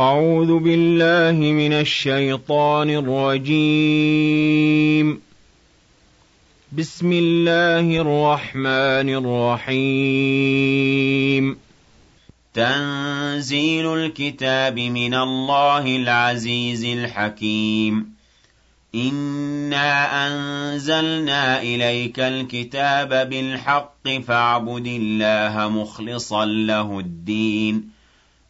أعوذ بالله من الشيطان الرجيم. بسم الله الرحمن الرحيم. تنزيل الكتاب من الله العزيز الحكيم. إنا أنزلنا إليك الكتاب بالحق فاعبد الله مخلصا له الدين.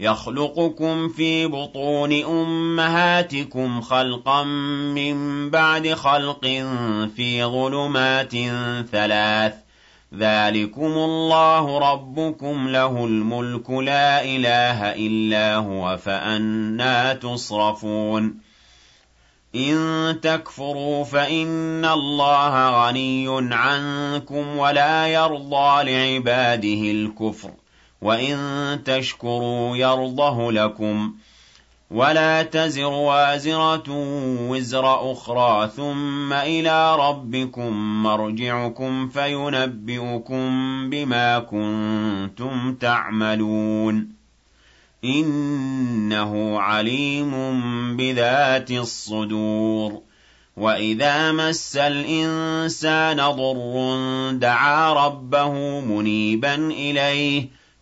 يخلقكم في بطون أمهاتكم خلقا من بعد خلق في ظلمات ثلاث. ذلكم الله ربكم له الملك لا إله إلا هو فأنا تصرفون. إن تكفروا فإن الله غني عنكم ولا يرضى لعباده الكفر. وإن تشكروا يرضه لكم ولا تزر وازرة وزر أخرى ثم إلى ربكم مرجعكم فينبئكم بما كنتم تعملون إنه عليم بذات الصدور وإذا مس الإنسان ضر دعا ربه منيبا إليه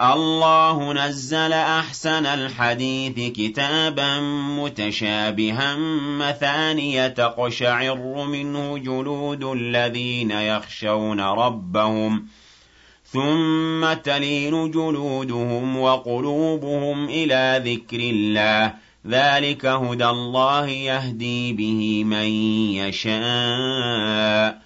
الله نزل أحسن الحديث كتابا متشابها مثانية تقشعر منه جلود الذين يخشون ربهم ثم تلين جلودهم وقلوبهم إلى ذكر الله. ذلك هدى الله يهدي به من يشاء.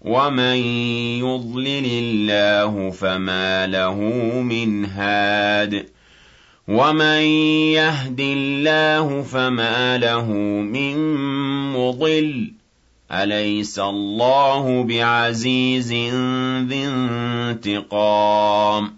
وَمَن يُضْلِلِ اللَّهُ فَمَا لَهُ مِنْ هَادٍ وَمَن يَهْدِ اللَّهُ فَمَا لَهُ مِن مُّضِلٍّ أَلَيْسَ اللَّهُ بِعَزِيزٍ ذِي انتِقَامٍ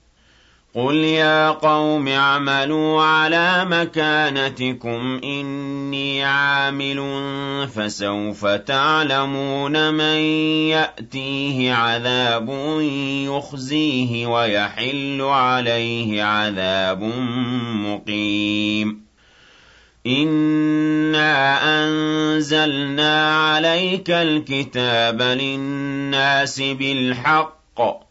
قُلْ يَا قَوْمِ اعْمَلُوا عَلَىٰ مَكَانَتِكُمْ إِنِّي عَامِلٌ ۖ فَسَوْفَ تَعْلَمُونَ مَن يَأْتِيهِ عَذَابٌ يُخْزِيهِ وَيَحِلُّ عَلَيْهِ عَذَابٌ مُّقِيمٌ إِنَّا أَنزَلْنَا عَلَيْكَ الْكِتَابَ لِلنَّاسِ بِالْحَقِّ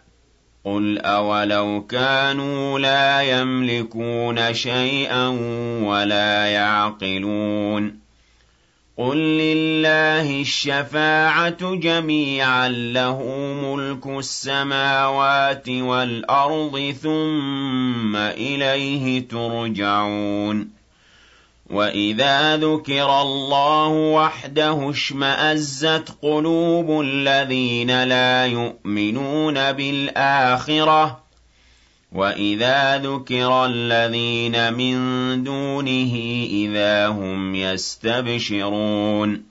قُلْ أَوَلَوْ كَانُوا لَا يَمْلِكُونَ شَيْئًا وَلَا يَعْقِلُونَ قُل لِّلَّهِ الشَّفَاعَةُ جَمِيعًا ۖ لَّهُ مُلْكُ السَّمَاوَاتِ وَالْأَرْضِ ثُمَّ إِلَيْهِ تُرْجَعُونَ وَإِذَا ذُكِرَ اللَّهُ وَحْدَهُ اشْمَأَزَّتْ قُلُوبُ الَّذِينَ لَا يُؤْمِنُونَ بِالْآخِرَةِ ۖ وَإِذَا ذُكِرَ الَّذِينَ مِن دُونِهِ إِذَا هُمْ يَسْتَبْشِرُونَ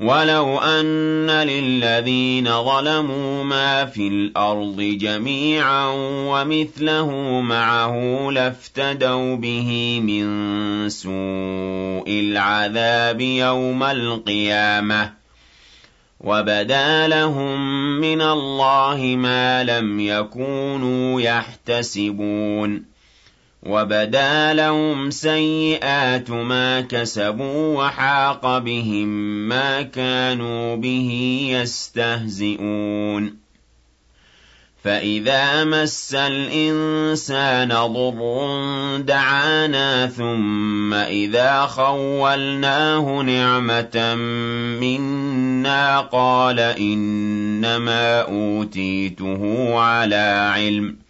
وَلَوْ أَنَّ لِلَّذِينَ ظَلَمُوا مَا فِي الْأَرْضِ جَمِيعًا وَمِثْلَهُ مَعَهُ لَافْتَدَوْا بِهِ مِن سُوءِ الْعَذَابِ يَوْمَ الْقِيَامَةِ ۚ وَبَدَا لَهُم مِّنَ اللَّهِ مَا لَمْ يَكُونُوا يَحْتَسِبُونَ وَبَدَا لَهُمْ سَيِّئَاتُ مَا كَسَبُوا وَحَاقَ بِهِم مَّا كَانُوا بِهِ يَسْتَهْزِئُونَ فَإِذَا مَسَّ الْإِنسَانَ ضُرٌّ دَعَانَا ثُمَّ إِذَا خَوَّلْنَاهُ نِعْمَةً مِّنَّا قَالَ إِنَّمَا أُوتِيتُهُ عَلَىٰ عِلْمٍ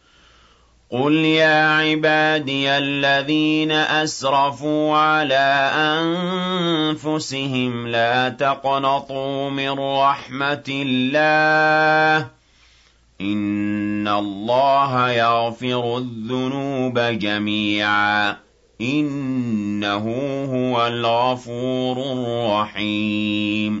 قُلْ يَا عِبَادِيَ الَّذِينَ أَسْرَفُوا عَلَىٰ أَنفُسِهِمْ لَا تَقْنَطُوا مِن رَّحْمَةِ اللَّهِ ۚ إِنَّ اللَّهَ يَغْفِرُ الذُّنُوبَ جَمِيعًا ۚ إِنَّهُ هُوَ الْغَفُورُ الرَّحِيمُ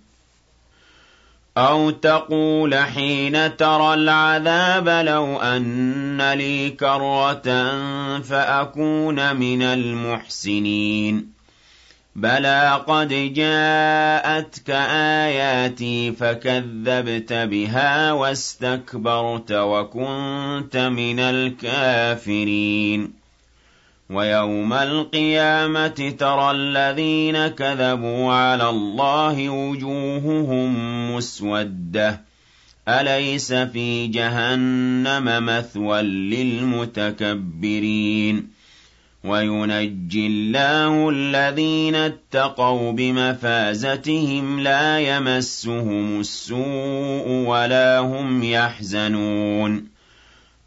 أَوْ تَقُولَ حِينَ تَرَى الْعَذَابَ لَوْ أَنَّ لِي كَرَّةً فَأَكُونَ مِنَ الْمُحْسِنِينَ. بَلَىٰ قَدْ جَاءَتْكَ آيَاتِي فَكَذَّبْتَ بِهَا وَاسْتَكْبَرْتَ وَكُنتَ مِنَ الْكَافِرِينَ. وَيَوْمَ الْقِيَامَةِ تَرَى الَّذِينَ كَذَبُوا عَلَى اللَّهِ وُجُوهُهُم مُّسْوَدَّةٌ ۚ. أَلَيْسَ فِي جَهَنَّمَ مَثْوًى لِّلْمُتَكَبِّرِينَ؟ وَيُنَجِّي اللَّهُ الَّذِينَ اتَّقَوْا بِمَفَازَتِهِمْ لَا يَمَسُّهُمُ السُّوءُ وَلَا هُمْ يَحْزَنُونَ.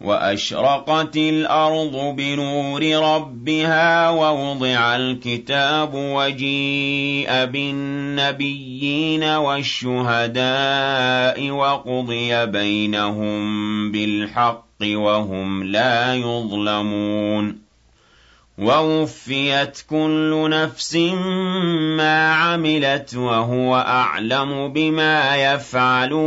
وَأَشْرَقَتِ الْأَرْضُ بِنُورِ رَبِّهَا وَوُضِعَ الْكِتَابُ وَجِيءَ بِالنَّبِيِّينَ وَالشُّهَدَاءِ وَقُضِيَ بَيْنَهُم بِالْحَقِّ وَهُمْ لَا يُظْلَمُونَ وَوُفِّيَتْ كُلُّ نَفْسٍ مَّا عَمِلَتْ وَهُوَ أَعْلَمُ بِمَا يَفْعَلُونَ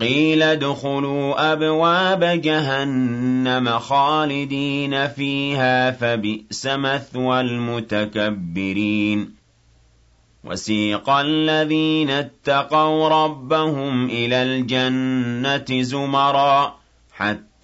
قيل ادخلوا أبواب جهنم خالدين فيها فبئس مثوى المتكبرين. وسيق الذين اتقوا ربهم إلى الجنة زمرا حتى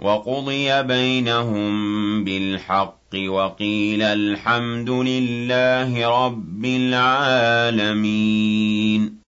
وقضي بينهم بالحق وقيل الحمد لله رب العالمين.